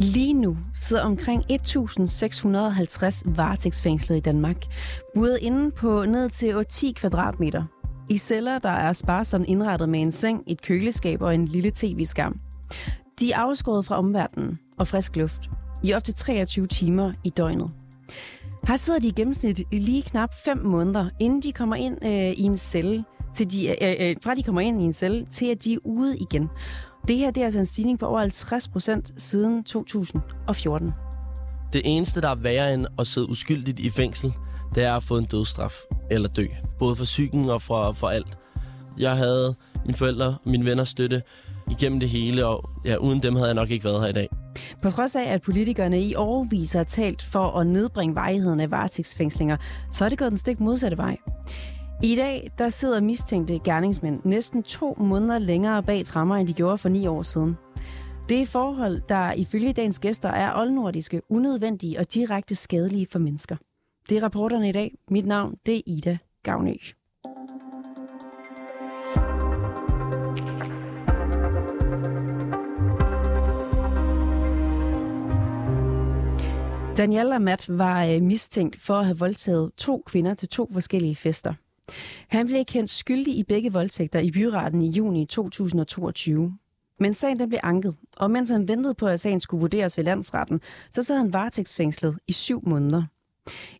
Lige nu sidder omkring 1.650 varetægtsfængslet i Danmark, budet inde på ned til 10 kvadratmeter. I celler, der er sparsomt indrettet med en seng, et køleskab og en lille tv-skærm. De er afskåret fra omverdenen og frisk luft i op til 23 timer i døgnet. Her sidder de i gennemsnit lige knap 5 måneder, inden de kommer ind øh, i en celle, til de, øh, øh, øh, fra de kommer ind i en celle, til at de er ude igen. Det her det er altså en stigning på over 50 procent siden 2014. Det eneste, der er værre end at sidde uskyldigt i fængsel, det er at få en dødsstraf eller dø. Både for psyken og for, for alt. Jeg havde mine forældre og mine venner støtte igennem det hele, og ja, uden dem havde jeg nok ikke været her i dag. På trods af, at politikerne i årvis har talt for at nedbringe varigheden af varetægtsfængslinger, så er det gået den stik modsatte vej. I dag der sidder mistænkte gerningsmænd næsten to måneder længere bag trammer, end de gjorde for ni år siden. Det er forhold, der ifølge dagens gæster er oldnordiske, unødvendige og direkte skadelige for mennesker. Det er rapporterne i dag. Mit navn det er Ida Gavnø. Daniel Amat var øh, mistænkt for at have voldtaget to kvinder til to forskellige fester. Han blev kendt skyldig i begge voldtægter i byretten i juni 2022. Men sagen den blev anket, og mens han ventede på, at sagen skulle vurderes ved landsretten, så sad han varetægtsfængslet i syv måneder.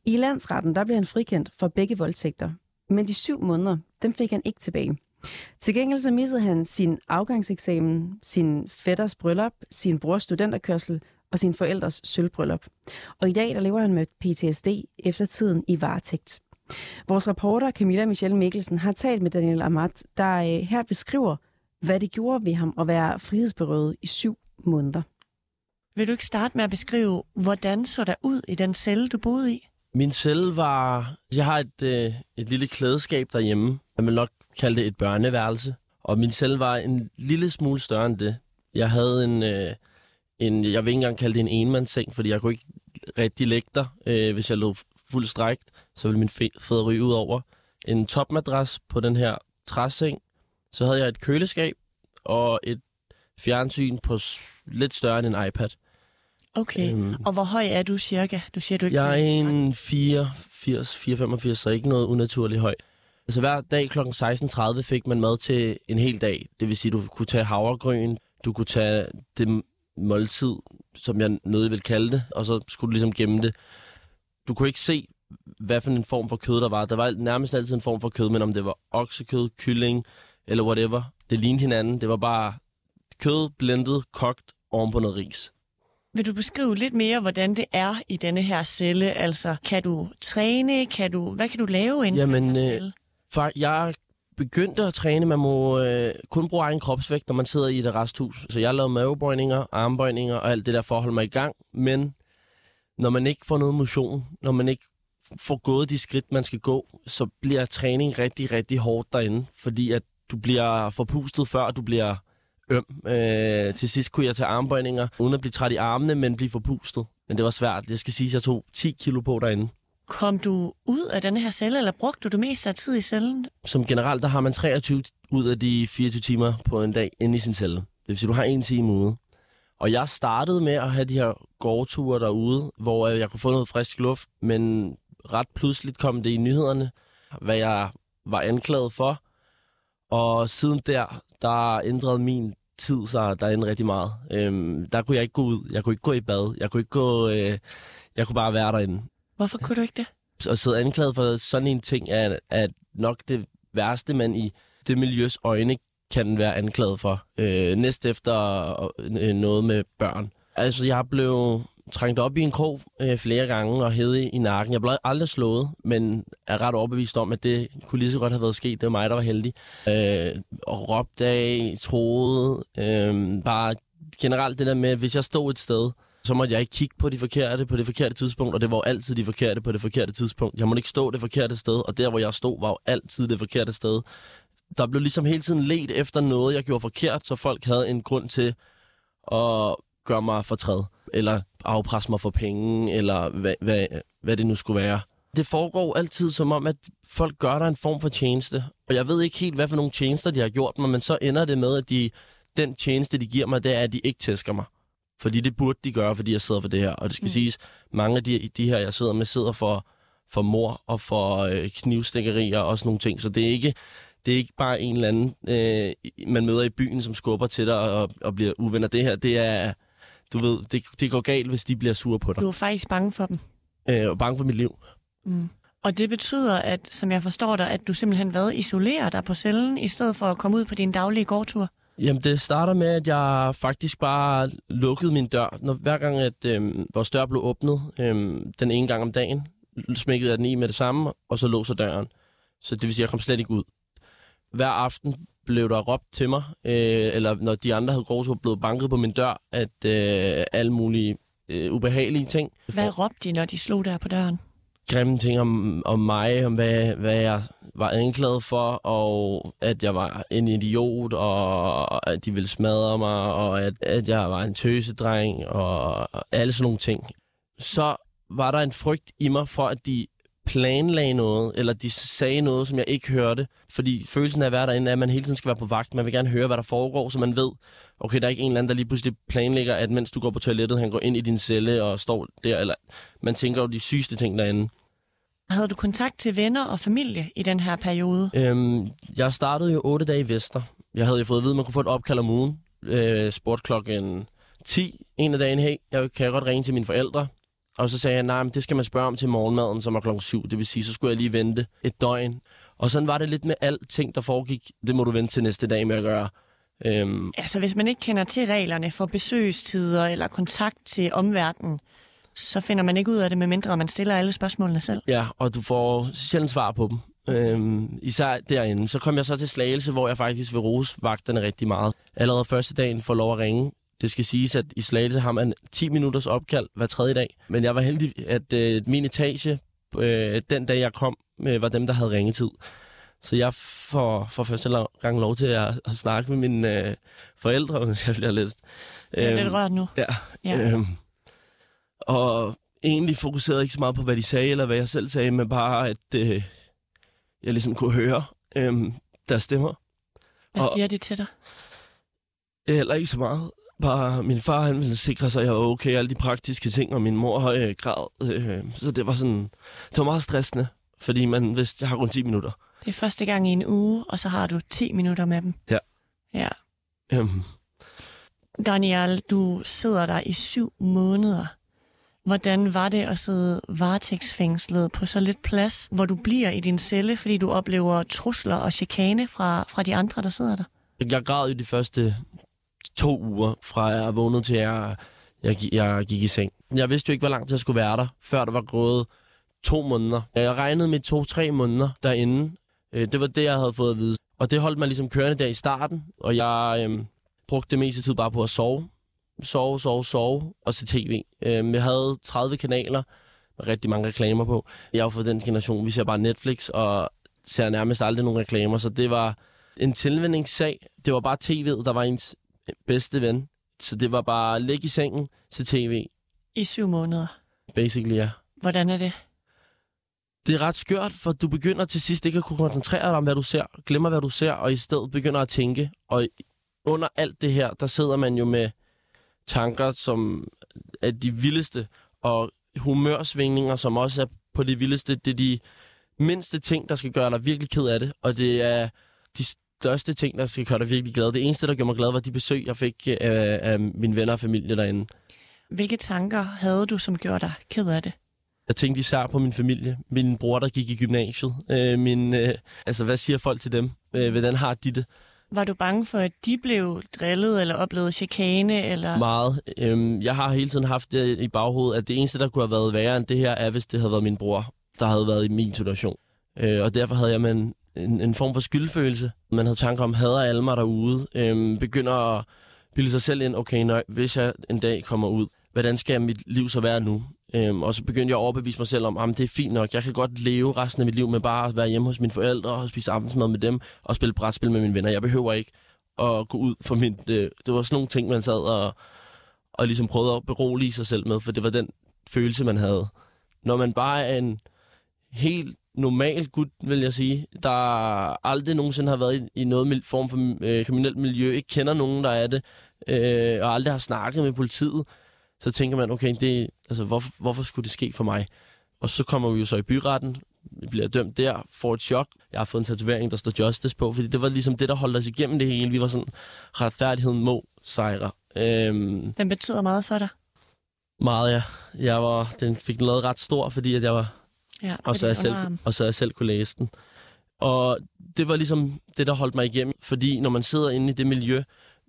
I landsretten der blev han frikendt for begge voldtægter, men de syv måneder, dem fik han ikke tilbage. Til gengæld så missede han sin afgangseksamen, sin fætters bryllup, sin brors studenterkørsel og sin forældres sølvbryllup. Og i dag der lever han med PTSD efter tiden i varetægt. Vores reporter Camilla Michelle Mikkelsen har talt med Daniel Amat, der øh, her beskriver, hvad det gjorde ved ham at være frihedsberøvet i syv måneder. Vil du ikke starte med at beskrive, hvordan så der ud i den celle, du boede i? Min celle var... Jeg har et, øh, et lille klædeskab derhjemme. Jeg vil nok kalde det et børneværelse. Og min celle var en lille smule større end det. Jeg havde en... Øh, en jeg vil ikke engang kalde det en enmandsseng, fordi jeg kunne ikke rigtig lægge der, øh, hvis jeg lå fuldt strækt, så ville min fædre ryge ud over. En topmadras på den her træseng. Så havde jeg et køleskab og et fjernsyn på lidt større end en iPad. Okay, øhm, og hvor høj er du cirka? Du siger, du ikke jeg er en 84, 485, så ikke noget unaturligt høj. Altså hver dag kl. 16.30 fik man mad til en hel dag. Det vil sige, du kunne tage havregryn, du kunne tage det måltid, som jeg nødig vil kalde det, og så skulle du ligesom gemme det du kunne ikke se, hvad for en form for kød der var. Der var nærmest altid en form for kød, men om det var oksekød, kylling eller whatever, det lignede hinanden. Det var bare kød blendet, kogt oven på noget ris. Vil du beskrive lidt mere, hvordan det er i denne her celle? Altså, kan du træne? Kan du, hvad kan du lave inden Jamen, den her celle? Øh, for jeg begyndte at træne. Man må øh, kun bruge egen kropsvægt, når man sidder i et resthus. Så jeg lavede mavebøjninger, armbøjninger og alt det der for at holde mig i gang. Men når man ikke får noget motion, når man ikke får gået de skridt, man skal gå, så bliver træning rigtig, rigtig hårdt derinde, fordi at du bliver forpustet før, du bliver øm. Øh, til sidst kunne jeg tage armbøjninger, uden at blive træt i armene, men blive forpustet. Men det var svært. Jeg skal sige, at jeg tog 10 kilo på derinde. Kom du ud af denne her celle, eller brugte du det meste af tid i cellen? Som generelt, der har man 23 ud af de 24 timer på en dag inde i sin celle. Det vil sige, du har en time ude. Og jeg startede med at have de her gårdture derude, hvor jeg kunne få noget frisk luft, men ret pludseligt kom det i nyhederne, hvad jeg var anklaget for. Og siden der, der ændrede min tid sig derinde rigtig meget. Øhm, der kunne jeg ikke gå ud, jeg kunne ikke gå i bad, jeg kunne ikke gå, øh, jeg kunne bare være derinde. Hvorfor kunne du ikke det? At sidde anklaget for sådan en ting er, er nok det værste, man i det miljøs øjne kan være anklaget for. Øh, næst efter øh, noget med børn. Altså, jeg blev trængt op i en krog øh, flere gange og hede i nakken. Jeg blev aldrig slået, men er ret overbevist om, at det kunne lige så godt have været sket. Det var mig, der var heldig. Øh, og råbte af, troede. Øh, bare generelt det der med, hvis jeg stod et sted, så måtte jeg ikke kigge på de forkerte på det forkerte tidspunkt, og det var jo altid de forkerte på det forkerte tidspunkt. Jeg måtte ikke stå det forkerte sted, og der, hvor jeg stod, var jo altid det forkerte sted der blev ligesom hele tiden let efter noget, jeg gjorde forkert, så folk havde en grund til at gøre mig fortræd, eller afpresse mig for penge, eller hvad, hvad, hvad det nu skulle være. Det foregår altid som om, at folk gør der en form for tjeneste. Og jeg ved ikke helt, hvad for nogle tjenester de har gjort mig, men så ender det med, at de, den tjeneste, de giver mig, det er, at de ikke tæsker mig. Fordi det burde de gøre, fordi jeg sidder for det her. Og det skal mm. siges, mange af de, de her, jeg sidder med, sidder for, for mor og for øh, knivstikkerier og sådan nogle ting. Så det er ikke, det er ikke bare en eller anden, øh, man møder i byen, som skubber til dig og, og bliver uvenner. Det her, det er, du ved, det, det går galt, hvis de bliver sure på dig. Du er faktisk bange for dem. Øh, og bange for mit liv. Mm. Og det betyder, at, som jeg forstår dig, at du simpelthen været isolere dig på cellen, i stedet for at komme ud på din daglige gårdtur? Jamen, det starter med, at jeg faktisk bare lukkede min dør. Når, hver gang, at øh, vores dør blev åbnet, øh, den ene gang om dagen, smækkede jeg den i med det samme, og så låser døren. Så det vil sige, at jeg kom slet ikke ud. Hver aften blev der råbt til mig, øh, eller når de andre havde gråsur blevet banket på min dør, at øh, alle mulige øh, ubehagelige ting. Hvad råbte de, når de slog der på døren? Grimme ting om, om mig, om hvad, hvad jeg var anklaget for, og at jeg var en idiot, og at de ville smadre mig, og at, at jeg var en tøsedreng, og alle sådan nogle ting. Så var der en frygt i mig for, at de planlagde noget, eller de sagde noget, som jeg ikke hørte. Fordi følelsen af at være derinde er, at man hele tiden skal være på vagt. Man vil gerne høre, hvad der foregår, så man ved, okay, der er ikke en eller anden, der lige pludselig planlægger, at mens du går på toilettet, han går ind i din celle og står der. Eller man tænker jo de sygeste ting derinde. Havde du kontakt til venner og familie i den her periode? Øhm, jeg startede jo otte dage i Vester. Jeg havde jo fået at vide, at man kunne få et opkald om ugen. Øh, sport klokken 10 en af dagen. Hey, jeg kan jeg godt ringe til mine forældre. Og så sagde jeg, nej, men det skal man spørge om til morgenmaden, som er klokken 7. Det vil sige, så skulle jeg lige vente et døgn. Og sådan var det lidt med alting, der foregik. Det må du vente til næste dag med at gøre. Øhm. Altså, hvis man ikke kender til reglerne for besøgstider eller kontakt til omverdenen, så finder man ikke ud af det, medmindre man stiller alle spørgsmålene selv. Ja, og du får sjældent svar på dem. Øhm, især derinde. Så kom jeg så til Slagelse, hvor jeg faktisk vil rose vagterne rigtig meget. Allerede første dagen får lov at ringe. Det skal siges, at i Slagelse har man 10 minutters opkald hver tredje dag. Men jeg var heldig, at øh, min etage, øh, den dag jeg kom, øh, var dem, der havde ringetid. Så jeg får for første gang lov til at, at snakke med mine øh, forældre, jeg bliver lidt... Øh, det er lidt øhm, rørt nu. Ja. ja. Øh, og egentlig fokuserede ikke så meget på, hvad de sagde, eller hvad jeg selv sagde, men bare, at øh, jeg ligesom kunne høre øh, deres stemmer. Hvad og, siger de til dig? Heller ikke så meget. Bare min far, han ville sikre sig, at jeg var okay, alle de praktiske ting, og min mor øh, græd. Øh, så det var sådan, det var meget stressende, fordi man vidste, jeg har kun 10 minutter. Det er første gang i en uge, og så har du 10 minutter med dem. Ja. Ja. Øhm. Daniel, du sidder der i syv måneder. Hvordan var det at sidde varetægtsfængslet på så lidt plads, hvor du bliver i din celle, fordi du oplever trusler og chikane fra, fra de andre, der sidder der? Jeg græd jo de første to uger, fra jeg vågnede til jeg, jeg, jeg gik i seng. Jeg vidste jo ikke, hvor lang tid jeg skulle være der, før der var gået to måneder. Jeg regnede med to-tre måneder derinde. Øh, det var det, jeg havde fået at vide. Og det holdt mig ligesom kørende der i starten, og jeg øhm, brugte det meste tid bare på at sove sove, sove, sove og se tv. Øh, jeg havde 30 kanaler med rigtig mange reklamer på. Jeg er jo fra den generation, vi ser bare Netflix og ser nærmest aldrig nogen reklamer, så det var en tilvændingssag. Det var bare tv'et, der var ens bedste ven. Så det var bare at ligge i sengen, se tv. I syv måneder? Basically, ja. Hvordan er det? Det er ret skørt, for du begynder til sidst ikke at kunne koncentrere dig om, hvad du ser. Glemmer, hvad du ser, og i stedet begynder at tænke. Og under alt det her, der sidder man jo med tanker, som er de vildeste, og humørsvingninger, som også er på det vildeste. Det er de mindste ting, der skal gøre dig virkelig ked af det, og det er de største ting, der skal gøre dig virkelig glad. Det eneste, der gjorde mig glad, var de besøg, jeg fik af, øh, af mine venner og familie derinde. Hvilke tanker havde du, som gjorde dig ked af det? Jeg tænkte især på min familie. Min bror, der gik i gymnasiet. Øh, min, øh, altså, hvad siger folk til dem? Øh, hvordan har de det? Var du bange for, at de blev drillet eller oplevede chikane? Eller? Meget. Øhm, jeg har hele tiden haft det i baghovedet, at det eneste, der kunne have været værre end det her, er, hvis det havde været min bror, der havde været i min situation. Øh, og derfor havde jeg en, en, en form for skyldfølelse. Man havde tanker om, hader alle mig derude? Øhm, begynder at bilde sig selv ind, okay, nøj, hvis jeg en dag kommer ud, hvordan skal mit liv så være nu? Øhm, og så begyndte jeg at overbevise mig selv om, at det er fint nok, jeg kan godt leve resten af mit liv med bare at være hjemme hos mine forældre og spise aftensmad med dem og spille brætspil med mine venner. Jeg behøver ikke at gå ud for min... Det, øh, det var sådan nogle ting, man sad og, og ligesom prøvede at berolige sig selv med, for det var den følelse, man havde. Når man bare er en helt normal gut, vil jeg sige, der aldrig nogensinde har været i, i noget form for øh, kriminelt miljø, ikke kender nogen, der er det, øh, og aldrig har snakket med politiet, så tænker man, okay, det, altså, hvorfor, hvorfor skulle det ske for mig? Og så kommer vi jo så i byretten, vi bliver dømt der, får et chok. Jeg har fået en tatovering, der står Justice på, fordi det var ligesom det, der holdt os igennem det hele. Vi var sådan, retfærdigheden må sejre. Øhm, Den betyder meget for dig. meget, ja. Jeg var, den fik den lavet ret stor, fordi at jeg var Ja, og så, jeg selv, og så jeg selv kunne læse den. Og det var ligesom det, der holdt mig igennem, fordi når man sidder inde i det miljø,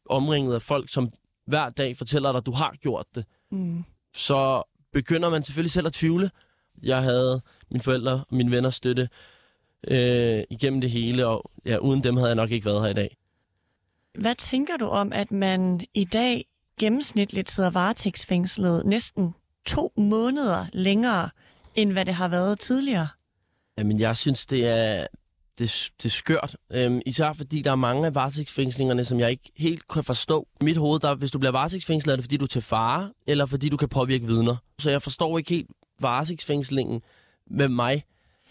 omringet af folk, som hver dag fortæller dig, at du har gjort det, Mm. så begynder man selvfølgelig selv at tvivle. Jeg havde mine forældre og mine venner støtte øh, igennem det hele, og ja, uden dem havde jeg nok ikke været her i dag. Hvad tænker du om, at man i dag gennemsnitligt sidder varetægtsfængslet næsten to måneder længere, end hvad det har været tidligere? Jamen, jeg synes, det er, det, det er skørt. Øhm, især fordi der er mange af varetægtsfængslingerne, som jeg ikke helt kan forstå. I mit hoved, der, hvis du bliver varetægtsfængslet, er det fordi du er til fare, eller fordi du kan påvirke vidner. Så jeg forstår ikke helt varetægtsfængslingen med mig,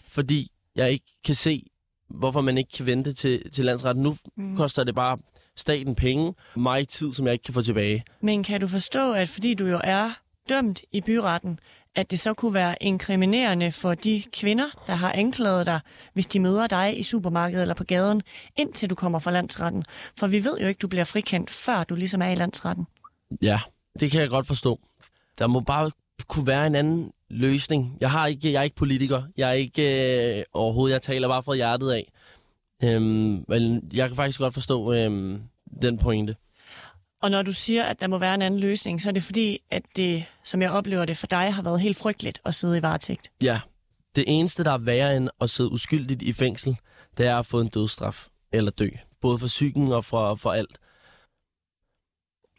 fordi jeg ikke kan se, hvorfor man ikke kan vente til, til landsretten. Nu mm. koster det bare staten penge, mig tid, som jeg ikke kan få tilbage. Men kan du forstå, at fordi du jo er dømt i byretten, at det så kunne være inkriminerende for de kvinder, der har anklaget dig, hvis de møder dig i supermarkedet eller på gaden, indtil du kommer fra landsretten? For vi ved jo ikke, du bliver frikendt, før du ligesom er i landsretten. Ja, det kan jeg godt forstå. Der må bare kunne være en anden løsning. Jeg, har ikke, jeg er ikke politiker. Jeg er ikke øh, overhovedet, jeg taler bare fra hjertet af. Øhm, men jeg kan faktisk godt forstå øhm, den pointe. Og når du siger, at der må være en anden løsning, så er det fordi, at det, som jeg oplever det for dig, har været helt frygteligt at sidde i varetægt. Ja, det eneste, der er værre end at sidde uskyldigt i fængsel, det er at få en dødsstraf eller dø. Både for psyken og for, for alt.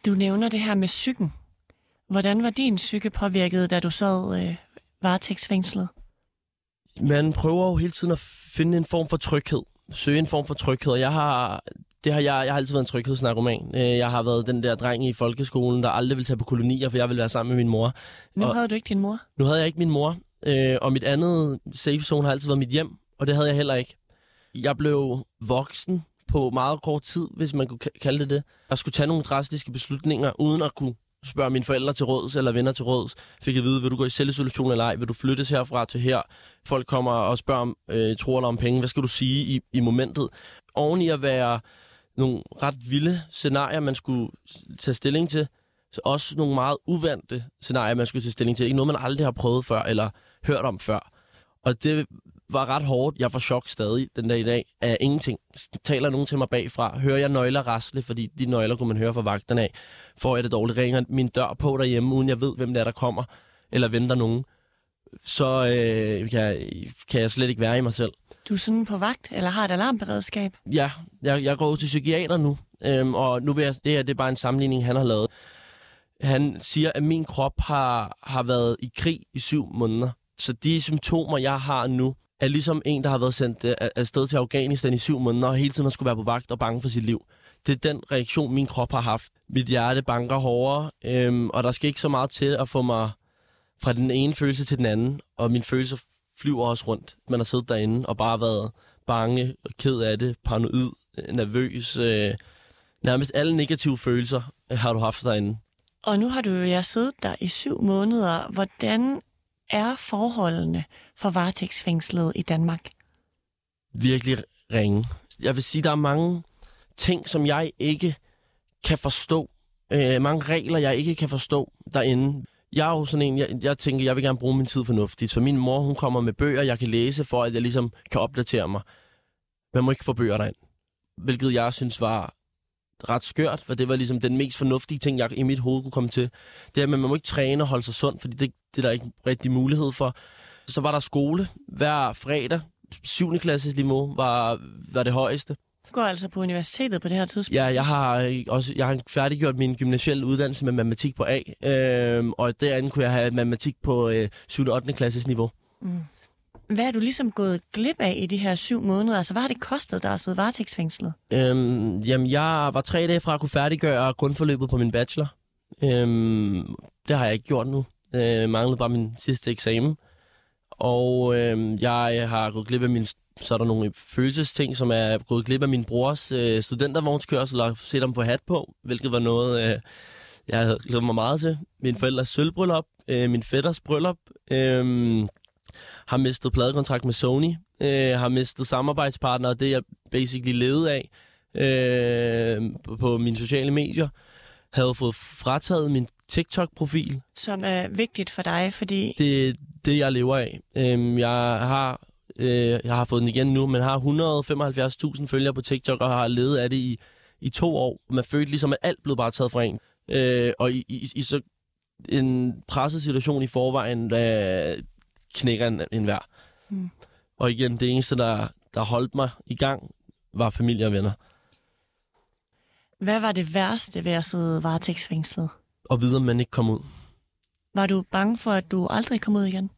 Du nævner det her med psyken. Hvordan var din psyke påvirket, da du sad øh, varetægtsfængslet? Man prøver jo hele tiden at finde en form for tryghed. Søge en form for tryghed. Jeg har, det har jeg, jeg har altid været en tryghedsnarkoman. Øh, Jeg har været den der dreng i folkeskolen, der aldrig ville tage på kolonier, for jeg ville være sammen med min mor. Nu Og- havde du ikke din mor. Nu havde jeg ikke min mor, øh, og mit andet safe zone har altid været mit hjem, og det havde jeg heller ikke. Jeg blev voksen på meget kort tid, hvis man kunne ka- kalde det det. Jeg skulle tage nogle drastiske beslutninger, uden at kunne spørge mine forældre til råds eller venner til råds. Fik at vide, vil du gå i selvisolation eller ej? Vil du flyttes herfra til her? Folk kommer og spørger om, øh, tror dig om penge. Hvad skal du sige i, i momentet? Oven i at være nogle ret vilde scenarier, man skulle tage stilling til, så også nogle meget uvante scenarier, man skulle tage stilling til. Ikke noget, man aldrig har prøvet før, eller hørt om før. Og det var ret hårdt. Jeg får chok stadig den dag i dag af ingenting. Taler nogen til mig bagfra? Hører jeg nøgler rasle? Fordi de nøgler kunne man høre fra vagterne af. Får jeg det dårligt? Ringer min dør på derhjemme, uden jeg ved, hvem det er, der kommer? Eller venter nogen? Så øh, kan, kan jeg slet ikke være i mig selv. Du er sådan på vagt, eller har et alarmberedskab. Ja, jeg, jeg går ud til psykiater nu, øhm, og nu vil jeg, det her det er bare en sammenligning, han har lavet. Han siger, at min krop har, har været i krig i syv måneder. Så de symptomer, jeg har nu, er ligesom en, der har været sendt øh, af- afsted til Afghanistan i syv måneder, og hele tiden har skulle være på vagt og bange for sit liv. Det er den reaktion, min krop har haft. Mit hjerte banker hårdere, øhm, og der skal ikke så meget til at få mig fra den ene følelse til den anden, og min følelse flyver også rundt. Man har siddet derinde og bare været bange, ked af det, paranoid, nervøs. Øh, nærmest alle negative følelser øh, har du haft derinde. Og nu har du jo ja, siddet der i syv måneder. Hvordan er forholdene for varetægtsfængslet i Danmark? Virkelig ringe. Jeg vil sige, der er mange ting, som jeg ikke kan forstå. Øh, mange regler, jeg ikke kan forstå derinde. Jeg er jo sådan en, jeg, jeg tænker, jeg vil gerne bruge min tid fornuftigt. Så min mor, hun kommer med bøger, jeg kan læse, for at jeg ligesom kan opdatere mig. Man må ikke få bøger derind. Hvilket jeg synes var ret skørt, for det var ligesom den mest fornuftige ting, jeg i mit hoved kunne komme til. Det er, at man må ikke træne og holde sig sund, fordi det, det er der ikke rigtig mulighed for. Så var der skole hver fredag. 7. klasses niveau var, var det højeste. Du går altså på universitetet på det her tidspunkt? Ja, jeg har øh, også jeg har færdiggjort min gymnasielle uddannelse med matematik på A, øh, og derinde kunne jeg have matematik på øh, 7. og 8. klasses niveau. Mm. Hvad er du ligesom gået glip af i de her syv måneder? Altså, hvad har det kostet dig at sidde varetægtsfængslet? Øhm, jamen, jeg var tre dage fra at kunne færdiggøre grundforløbet på min bachelor. Øhm, det har jeg ikke gjort nu. Jeg manglede bare min sidste eksamen. Og øhm, jeg har gået glip af min... Så er der nogle følelsesting, som er gået glip af min brors øh, studentervognskørsel og set ham på hat på, hvilket var noget, øh, jeg havde glædet mig meget til. Min forældres sølvbryllup, øh, min fætters bryllup, øh, har mistet pladekontrakt med Sony, øh, har mistet samarbejdspartnere, det jeg basically levede af øh, på mine sociale medier, havde fået frataget min TikTok-profil. Som er vigtigt for dig, fordi... Det er det, jeg lever af. Øh, jeg har øh, jeg har fået den igen nu, men har 175.000 følgere på TikTok, og har levet af det i, i to år. Man følte ligesom, at alt blev bare taget fra en. Øh, og i, i, i så en presset situation i forvejen, der knækker en, en hver. Mm. Og igen, det eneste, der, der holdt mig i gang, var familie og venner. Hvad var det værste ved at sidde varetægtsfængslet? Og vide, at man ikke kom ud. Var du bange for, at du aldrig kom ud igen?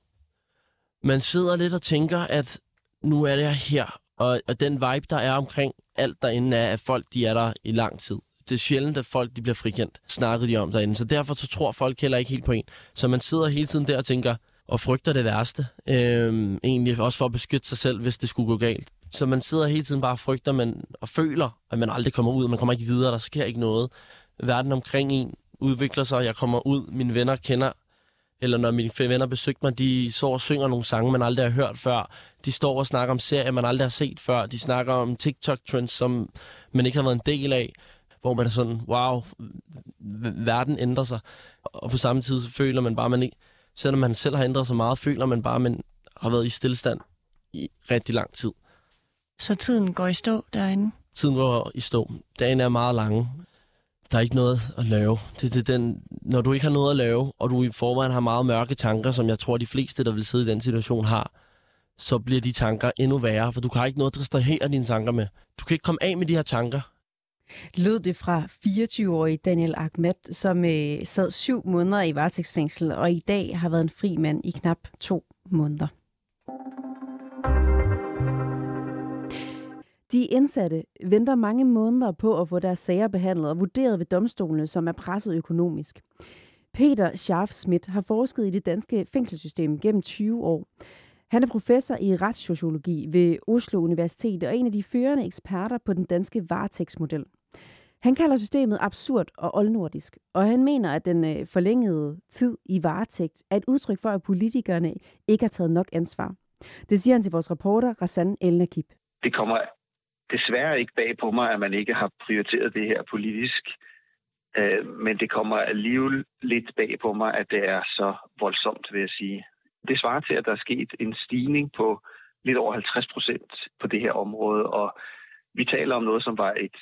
Man sidder lidt og tænker, at nu er det her, og, og den vibe, der er omkring alt derinde, er, at folk de er der i lang tid. Det er sjældent, at folk de bliver frikendt, snakkede de om derinde. Så derfor så tror folk heller ikke helt på en. Så man sidder hele tiden der og tænker, og frygter det værste. Øhm, egentlig også for at beskytte sig selv, hvis det skulle gå galt. Så man sidder hele tiden bare og frygter man, og føler, at man aldrig kommer ud. Man kommer ikke videre, der sker ikke noget. Verden omkring en udvikler sig, jeg kommer ud, mine venner kender, eller når mine venner besøgte mig, de så og synger nogle sange, man aldrig har hørt før. De står og snakker om serier, man aldrig har set før. De snakker om TikTok-trends, som man ikke har været en del af. Hvor man er sådan, wow, verden ændrer sig. Og på samme tid så føler man bare, at man ikke, selvom man selv har ændret sig meget, føler man bare, at man har været i stillestand i rigtig lang tid. Så tiden går i stå derinde? Tiden går i stå. Dagen er meget lange. Der er ikke noget at lave. Det, det, den, når du ikke har noget at lave, og du i forvejen har meget mørke tanker, som jeg tror, de fleste, der vil sidde i den situation, har, så bliver de tanker endnu værre, for du kan ikke noget at distrahere dine tanker med. Du kan ikke komme af med de her tanker. Lød det fra 24-årige Daniel Ahmed, som øh, sad syv måneder i varetægtsfængsel, og i dag har været en fri mand i knap to måneder. De indsatte venter mange måneder på at få deres sager behandlet og vurderet ved domstolene, som er presset økonomisk. Peter Scharf Schmidt har forsket i det danske fængselssystem gennem 20 år. Han er professor i retssociologi ved Oslo Universitet og en af de førende eksperter på den danske varetægtsmodel. Han kalder systemet absurd og oldnordisk, og han mener, at den øh, forlængede tid i varetægt er et udtryk for, at politikerne ikke har taget nok ansvar. Det siger han til vores reporter, Rassan Elnakip. Det kommer desværre ikke bag på mig, at man ikke har prioriteret det her politisk. Øh, men det kommer alligevel lidt bag på mig, at det er så voldsomt, vil jeg sige. Det svarer til, at der er sket en stigning på lidt over 50 procent på det her område, og vi taler om noget, som var et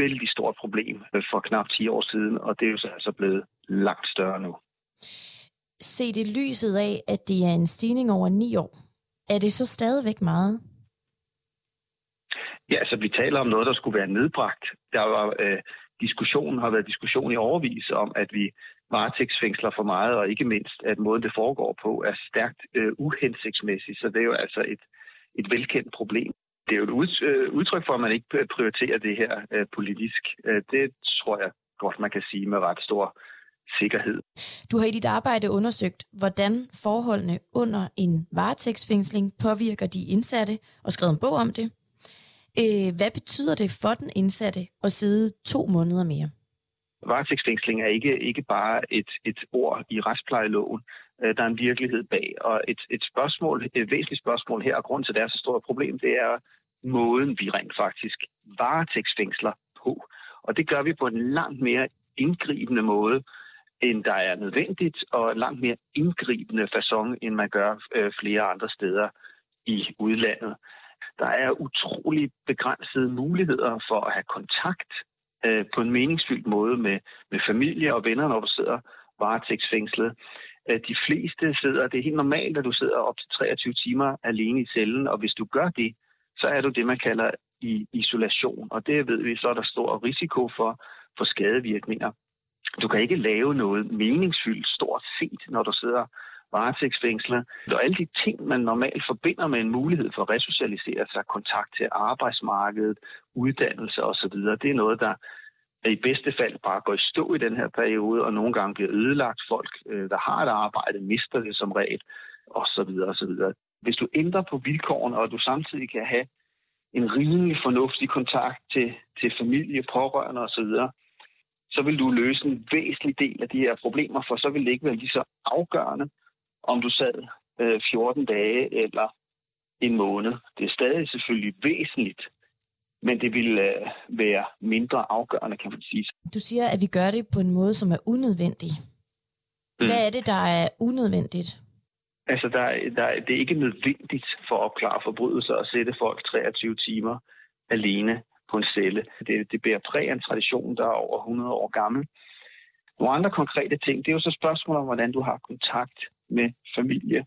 vældig stort problem for knap 10 år siden, og det er jo så altså blevet langt større nu. Se det lyset af, at det er en stigning over 9 år. Er det så stadigvæk meget? Ja, altså vi taler om noget, der skulle være nedbragt. Der var øh, diskussion, har været diskussion i overvis om, at vi varetægtsfængsler for meget, og ikke mindst, at måden det foregår på er stærkt øh, uhensigtsmæssigt. Så det er jo altså et, et velkendt problem. Det er jo et øh, udtryk for, at man ikke prioriterer det her øh, politisk. Øh, det tror jeg godt, man kan sige med ret stor sikkerhed. Du har i dit arbejde undersøgt, hvordan forholdene under en varetægtsfængsling påvirker de indsatte, og skrevet en bog om det. Øh, hvad betyder det for den indsatte at sidde to måneder mere? Varetægtsfængsling er ikke, ikke bare et, et ord i retsplejeloven. Øh, der er en virkelighed bag. Og et, et spørgsmål, et væsentligt spørgsmål her, og grund til, at det er så stort problem, det er måden, vi rent faktisk varetægtsfængsler på. Og det gør vi på en langt mere indgribende måde, end der er nødvendigt, og langt mere indgribende façon, end man gør øh, flere andre steder i udlandet. Der er utrolig begrænsede muligheder for at have kontakt øh, på en meningsfyldt måde med, med familie og venner, når du sidder varetægtsfængslet. Øh, de fleste sidder, det er helt normalt, at du sidder op til 23 timer alene i cellen, og hvis du gør det, så er du det, man kalder i isolation, og det ved vi, så er der stor risiko for, for skadevirkninger. Du kan ikke lave noget meningsfyldt stort set, når du sidder varetægtsfængsler. Og alle de ting, man normalt forbinder med en mulighed for at resocialisere sig, kontakt til arbejdsmarkedet, uddannelse osv., det er noget, der i bedste fald bare går i stå i den her periode, og nogle gange bliver ødelagt. Folk, øh, der har et arbejde, mister det som regel, osv. osv. Hvis du ændrer på vilkårene, og du samtidig kan have en rimelig fornuftig kontakt til, til familie, pårørende osv., så vil du løse en væsentlig del af de her problemer, for så vil det ikke være lige så afgørende, om du sad øh, 14 dage eller en måned. Det er stadig selvfølgelig væsentligt, men det vil øh, være mindre afgørende, kan man sige. Du siger, at vi gør det på en måde, som er unødvendig. Mm. Hvad er det, der er unødvendigt? Altså, der, der, det er ikke nødvendigt for at opklare forbrydelser at sætte folk 23 timer alene på en celle. Det, det bærer præg af en tradition, der er over 100 år gammel. Nogle andre konkrete ting, det er jo så spørgsmål om, hvordan du har kontakt med familie.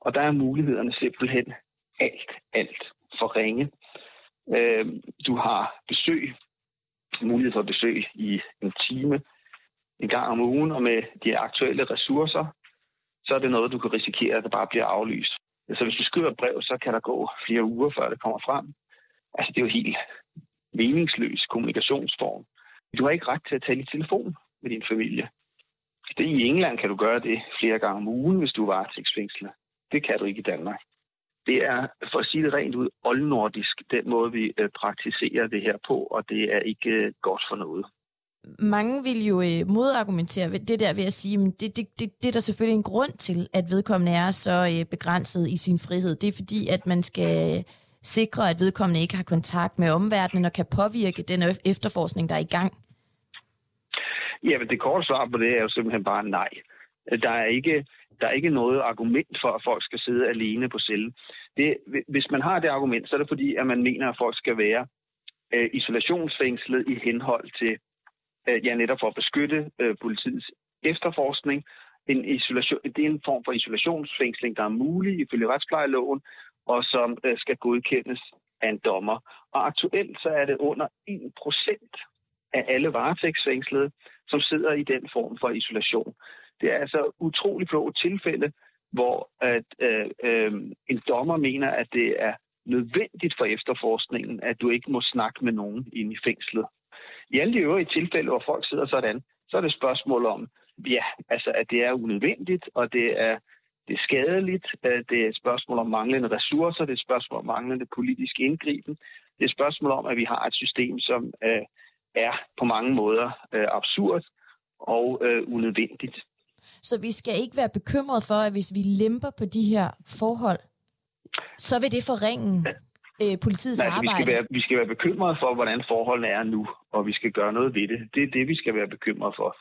Og der er mulighederne simpelthen alt, alt for ringe. Øh, du har besøg, mulighed for besøg i en time, en gang om ugen, og med de aktuelle ressourcer, så er det noget, du kan risikere, at det bare bliver aflyst. Så hvis du skriver et brev, så kan der gå flere uger, før det kommer frem. Altså, det er jo helt meningsløs kommunikationsform. Du har ikke ret til at tale i telefon med din familie. Det, I England kan du gøre det flere gange om ugen, hvis du er varetægtsfængslet. Det kan du ikke i Danmark. Det er, for at sige det rent ud, oldnordisk, den måde, vi øh, praktiserer det her på, og det er ikke øh, godt for noget. Mange vil jo øh, modargumentere ved det der ved at sige, at det, det, det, det er der selvfølgelig en grund til, at vedkommende er så øh, begrænset i sin frihed. Det er fordi, at man skal sikre, at vedkommende ikke har kontakt med omverdenen og kan påvirke den efterforskning, der er i gang. Jamen, det korte svar på det er jo simpelthen bare nej. Der er ikke, der er ikke noget argument for, at folk skal sidde alene på cellen. Det, hvis man har det argument, så er det fordi, at man mener, at folk skal være øh, isolationsfængslet i henhold til, øh, ja, netop for at beskytte øh, politiets efterforskning. En isolation, det er en form for isolationsfængsling, der er mulig ifølge retsplejeloven, og som øh, skal godkendes af en dommer. Og aktuelt så er det under 1% af alle varetægtsfængslede, som sidder i den form for isolation. Det er altså utrolig få tilfælde, hvor at, øh, øh, en dommer mener, at det er nødvendigt for efterforskningen, at du ikke må snakke med nogen inde i fængslet. I alle de øvrige tilfælde, hvor folk sidder sådan, så er det spørgsmål om, ja, altså, at det er unødvendigt, og det er, det er skadeligt. Øh, det er et spørgsmål om manglende ressourcer, det er et spørgsmål om manglende politisk indgriben. Det er et spørgsmål om, at vi har et system, som øh, er på mange måder øh, absurd og øh, unødvendigt. Så vi skal ikke være bekymret for, at hvis vi lemper på de her forhold, så vil det forringe øh, politiets Nej, arbejde? Vi skal, være, vi skal være bekymret for, hvordan forholdene er nu, og vi skal gøre noget ved det. Det er det, vi skal være bekymret for.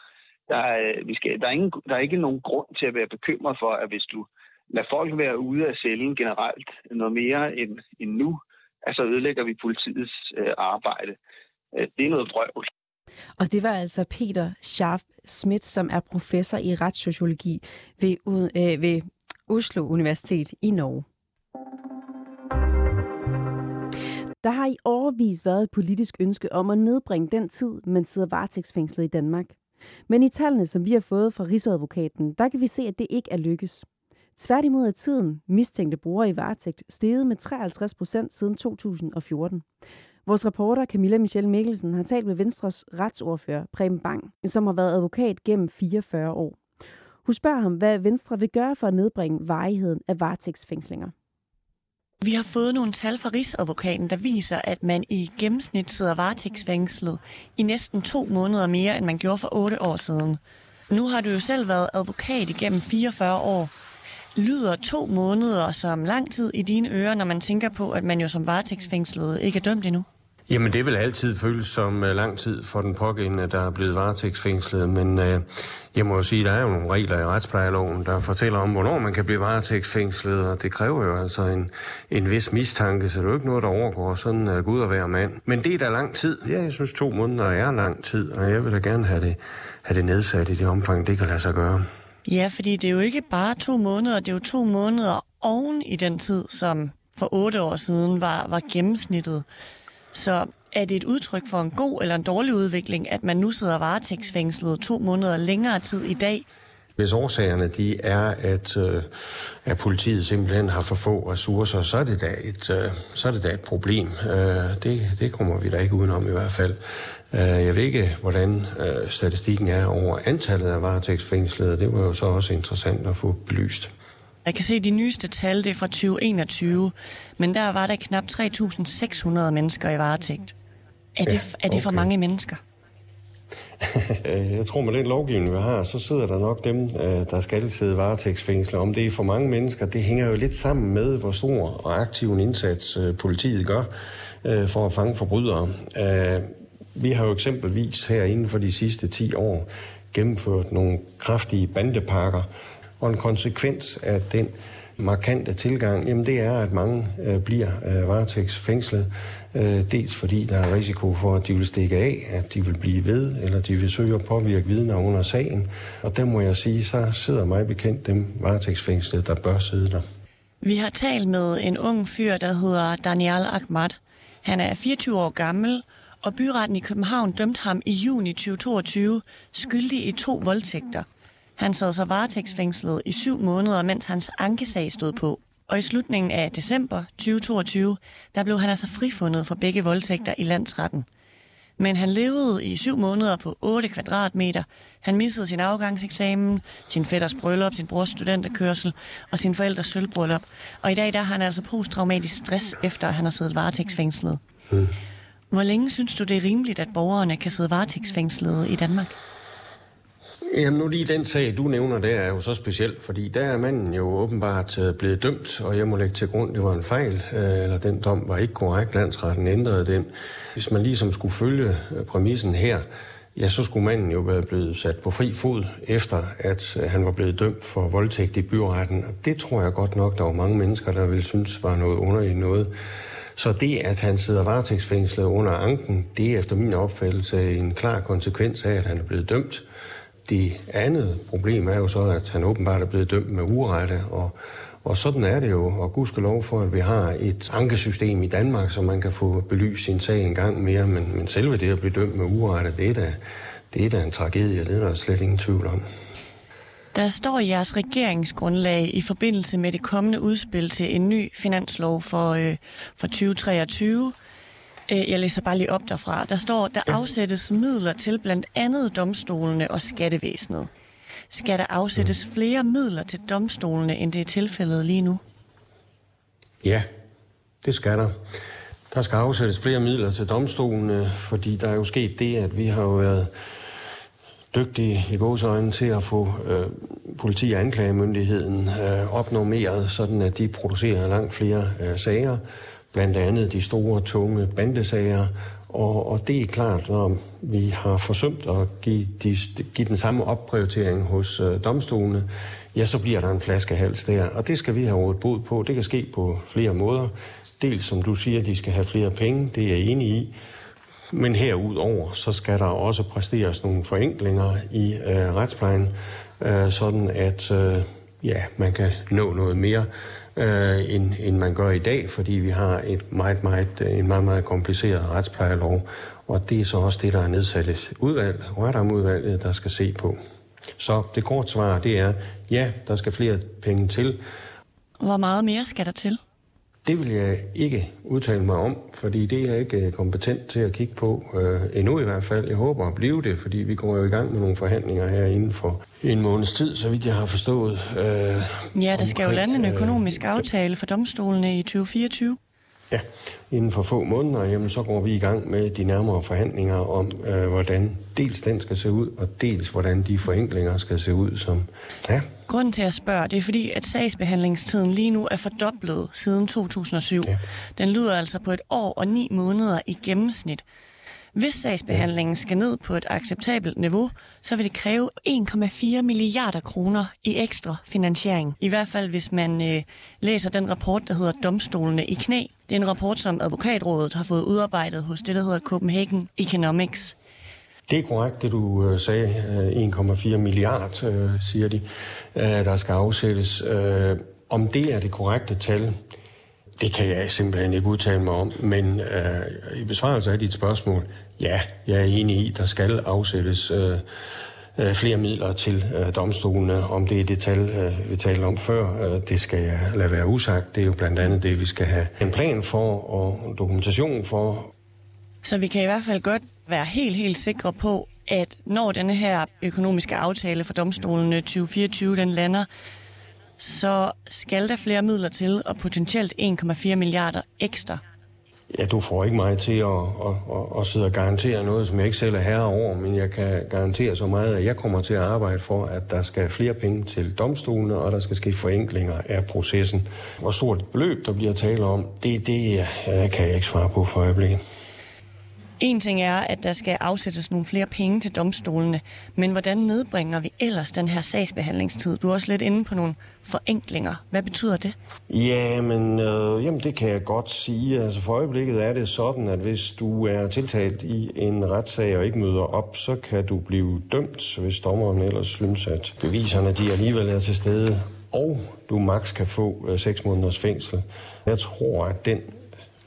Der er, vi skal, der, er ingen, der er ikke nogen grund til at være bekymret for, at hvis du lader folk være ude af cellen generelt noget mere end, end nu, altså ødelægger vi politiets øh, arbejde. Øh, det er noget brøvl. Og det var altså Peter Scharf Schmidt, som er professor i retssociologi ved, øh, ved Oslo Universitet i Norge. Der har i overvis været et politisk ønske om at nedbringe den tid, man sidder varetægtsfængslet i Danmark. Men i tallene, som vi har fået fra Rigsadvokaten, der kan vi se, at det ikke er lykkes. Tværtimod er tiden mistænkte brugere i varetægt steget med 53 procent siden 2014. Vores reporter Camilla Michelle Mikkelsen har talt med Venstres retsordfører Preben Bang, som har været advokat gennem 44 år. Hun spørger ham, hvad Venstre vil gøre for at nedbringe varigheden af varetægtsfængslinger. Vi har fået nogle tal fra Rigsadvokaten, der viser, at man i gennemsnit sidder varetægtsfængslet i næsten to måneder mere, end man gjorde for otte år siden. Nu har du jo selv været advokat igennem 44 år. Lyder to måneder som lang tid i dine ører, når man tænker på, at man jo som varetægtsfængslet ikke er dømt endnu? Jamen det vil altid føles som uh, lang tid for den pågældende, der er blevet varetægtsfængslet, men uh, jeg må jo sige, at der er jo nogle regler i retsplejeloven, der fortæller om, hvornår man kan blive varetægtsfængslet, og det kræver jo altså en, en vis mistanke, så det er jo ikke noget, der overgår sådan uh, Gud og hver mand. Men det er da lang tid. Ja, jeg synes to måneder er lang tid, og jeg vil da gerne have det, have det nedsat i det omfang, det kan lade sig gøre. Ja, fordi det er jo ikke bare to måneder, det er jo to måneder oven i den tid, som for otte år siden var, var gennemsnittet. Så er det et udtryk for en god eller en dårlig udvikling, at man nu sidder varetægtsfængslet to måneder længere tid i dag? Hvis årsagerne de er, at, øh, at politiet simpelthen har for få ressourcer, så er det da et, øh, så er det da et problem. Øh, det, det kommer vi da ikke udenom i hvert fald. Øh, jeg ved ikke, hvordan øh, statistikken er over antallet af varetægtsfængslede. Det var jo så også interessant at få belyst. Jeg kan se, at de nyeste tal det er fra 2021, men der var der knap 3.600 mennesker i varetægt. Er det, ja, er det for mange mennesker? Øh, Jeg tror, med den lovgivning, vi har, så sidder der nok dem, øh, der skal sidde varetægtsfængsler. Om det er for mange mennesker, det hænger jo lidt sammen med, hvor stor og aktiv en indsats øh, politiet gør for at fange forbrydere. Vi har jo eksempelvis her inden for de sidste 10 år gennemført nogle kraftige bandepakker, og en konsekvens af den markante tilgang, jamen det er, at mange øh, bliver øh, varetægtsfængslet. Øh, dels fordi der er risiko for, at de vil stikke af, at de vil blive ved, eller de vil søge at påvirke vidner under sagen. Og der må jeg sige, så sidder mig bekendt dem varetægtsfængslet, der bør sidde der. Vi har talt med en ung fyr, der hedder Daniel Ahmad. Han er 24 år gammel, og byretten i København dømte ham i juni 2022 skyldig i to voldtægter. Han sad så varetægtsfængslet i syv måneder, mens hans ankesag stod på. Og i slutningen af december 2022, der blev han altså frifundet for begge voldtægter i landsretten. Men han levede i syv måneder på 8 kvadratmeter. Han missede sin afgangseksamen, sin fætters bryllup, sin brors studenterkørsel og sin forældres sølvbryllup. Og i dag der har han altså posttraumatisk stress, efter at han har siddet varetægtsfængslet. Mm. Hvor længe synes du, det er rimeligt, at borgerne kan sidde varetægtsfængslet i Danmark? Jamen nu lige den sag, du nævner, der er jo så speciel, fordi der er manden jo åbenbart øh, blevet dømt, og jeg må lægge til grund, det var en fejl, øh, eller den dom var ikke korrekt, landsretten ændrede den. Hvis man ligesom skulle følge øh, præmissen her, ja, så skulle manden jo være blevet sat på fri fod, efter at han var blevet dømt for voldtægt i byretten, og det tror jeg godt nok, der var mange mennesker, der ville synes var noget underligt noget. Så det, at han sidder varetægtsfængslet under anken, det er efter min opfattelse en klar konsekvens af, at han er blevet dømt. Det andet problem er jo så, at han åbenbart er blevet dømt med urette, og, og sådan er det jo, og gudskelov for, at vi har et ankesystem i Danmark, så man kan få belyst sin sag en gang mere, men, men selve det at blive dømt med urette, det er da, det er da en tragedie, det er der slet ingen tvivl om. Der står i jeres regeringsgrundlag i forbindelse med det kommende udspil til en ny finanslov for, øh, for 2023. Øh, jeg læser bare lige op derfra. Der står, der afsættes midler til blandt andet domstolene og skattevæsenet. Skal der afsættes flere midler til domstolene, end det er tilfældet lige nu? Ja, det skal der. Der skal afsættes flere midler til domstolene, fordi der er jo sket det, at vi har jo været dygtige i øjne til at få øh, politi- og anklagemyndigheden øh, opnormeret, sådan at de producerer langt flere øh, sager, blandt andet de store, tunge bandesager. Og, og det er klart, når vi har forsømt at give, de, give den samme opprioritering hos øh, domstolene, ja, så bliver der en flaskehals der. Og det skal vi have rådet bod på. Det kan ske på flere måder. Dels, som du siger, de skal have flere penge. Det er jeg enig i. Men herudover, så skal der også præsteres nogle forenklinger i øh, retsplejen, øh, sådan at øh, ja, man kan nå noget mere, øh, end, end man gør i dag, fordi vi har et meget, meget, øh, en meget, meget kompliceret retsplejelov. Og det er så også det, der er nedsat et udvalg, rettermudvalget, der skal se på. Så det korte svar, det er, ja, der skal flere penge til. Hvor meget mere skal der til? Det vil jeg ikke udtale mig om, fordi det er jeg ikke kompetent til at kigge på øh, endnu i hvert fald. Jeg håber at blive det, fordi vi går jo i gang med nogle forhandlinger her inden for en måneds tid, så vidt jeg har forstået. Øh, ja, der skal jo lande en økonomisk aftale for domstolene i 2024. Ja, inden for få måneder, jamen, så går vi i gang med de nærmere forhandlinger om, øh, hvordan dels den skal se ud, og dels hvordan de forenklinger skal se ud. Som, ja. Grunden til at spørge, det er fordi, at sagsbehandlingstiden lige nu er fordoblet siden 2007. Ja. Den lyder altså på et år og ni måneder i gennemsnit. Hvis sagsbehandlingen skal ned på et acceptabelt niveau, så vil det kræve 1,4 milliarder kroner i ekstra finansiering. I hvert fald, hvis man øh, læser den rapport, der hedder Domstolene i knæ. Det er en rapport, som advokatrådet har fået udarbejdet hos det, der hedder Copenhagen Economics. Det er korrekt, det du øh, sagde. Øh, 1,4 milliard, øh, siger de, der skal afsættes. Om det er det korrekte tal, det kan jeg simpelthen ikke udtale mig om, men øh, i besvarelse af dit spørgsmål, ja, jeg er enig i, der skal afsættes øh, øh, flere midler til øh, domstolene. Om det er det tal, øh, vi talte om før, øh, det skal jeg lade være usagt. Det er jo blandt andet det, vi skal have en plan for og dokumentation for. Så vi kan i hvert fald godt være helt, helt sikre på, at når denne her økonomiske aftale for domstolene 2024 den lander, så skal der flere midler til, og potentielt 1,4 milliarder ekstra. Ja, du får ikke mig til at, at, at, at sidde og garantere noget, som jeg ikke selv er herre over, men jeg kan garantere så meget, at jeg kommer til at arbejde for, at der skal flere penge til domstolene, og der skal ske forenklinger af processen. Hvor stort et beløb, der bliver tale om, det, det kan jeg ikke svare på for øjeblikket. En ting er, at der skal afsættes nogle flere penge til domstolene, men hvordan nedbringer vi ellers den her sagsbehandlingstid? Du er også lidt inde på nogle forenklinger. Hvad betyder det? Ja, men øh, jamen, det kan jeg godt sige. Altså for øjeblikket er det sådan, at hvis du er tiltalt i en retssag og ikke møder op, så kan du blive dømt, hvis dommeren ellers synes, at beviserne de alligevel er til stede, og du maks kan få øh, 6 måneders fængsel. Jeg tror, at den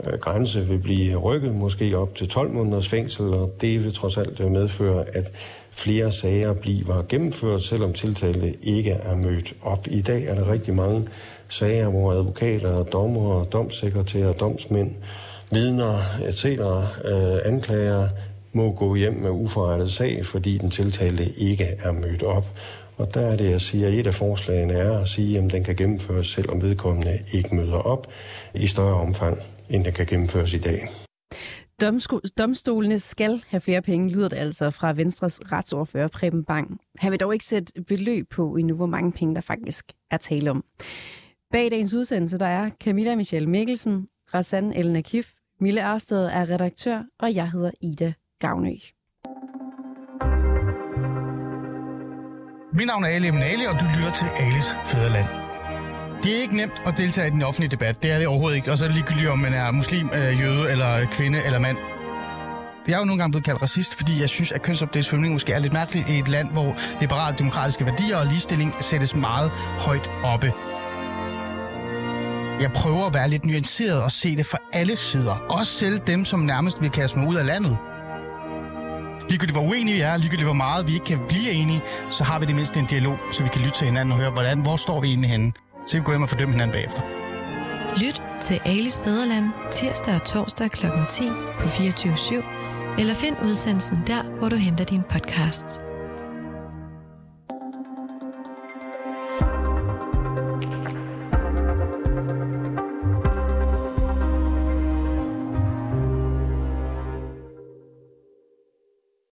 Øh, grænse vil blive rykket måske op til 12 måneders fængsel, og det vil trods alt øh, medføre, at flere sager bliver gennemført, selvom tiltalte ikke er mødt op. I dag er der rigtig mange sager, hvor advokater, dommer, domsekretærer, domsmænd, vidner etc., øh, anklager må gå hjem med uforrettet sag, fordi den tiltalte ikke er mødt op. Og der er det, jeg siger, at et af forslagene er at sige, at den kan gennemføres, selvom vedkommende ikke møder op i større omfang end der kan gennemføres i dag. Domstolene skal have flere penge, lyder det altså fra Venstres retsordfører Preben Bang. Han vil dog ikke sætte beløb på endnu, hvor mange penge der faktisk er tale om. Bag dagens udsendelse der er Camilla Michelle Mikkelsen, Rassan Elna Kif, Mille Arsted er redaktør, og jeg hedder Ida Gavnø. Mit navn er Ali Eminali, og du lytter til Alis Fæderland. Det er ikke nemt at deltage i den offentlige debat. Det er det overhovedet ikke. Og så er det ligegyldigt, om man er muslim, øh, jøde, eller kvinde, eller mand. Jeg er jo nogle gange blevet kaldt racist, fordi jeg synes, at kønsopdelt svømning måske er lidt mærkeligt i et land, hvor liberale demokratiske værdier og ligestilling sættes meget højt oppe. Jeg prøver at være lidt nuanceret og se det fra alle sider. Også selv dem, som nærmest vil kaste mig ud af landet. Ligegyldigt hvor uenige vi er, ligegyldigt hvor meget vi ikke kan blive enige, så har vi det mindste en dialog, så vi kan lytte til hinanden og høre, hvordan, hvor står vi egentlig henne. Så vi går hjem og fordømme hinanden bagefter. Lyt til Alis Fæderland tirsdag og torsdag kl. 10 på 24 /7, eller find udsendelsen der, hvor du henter din podcast.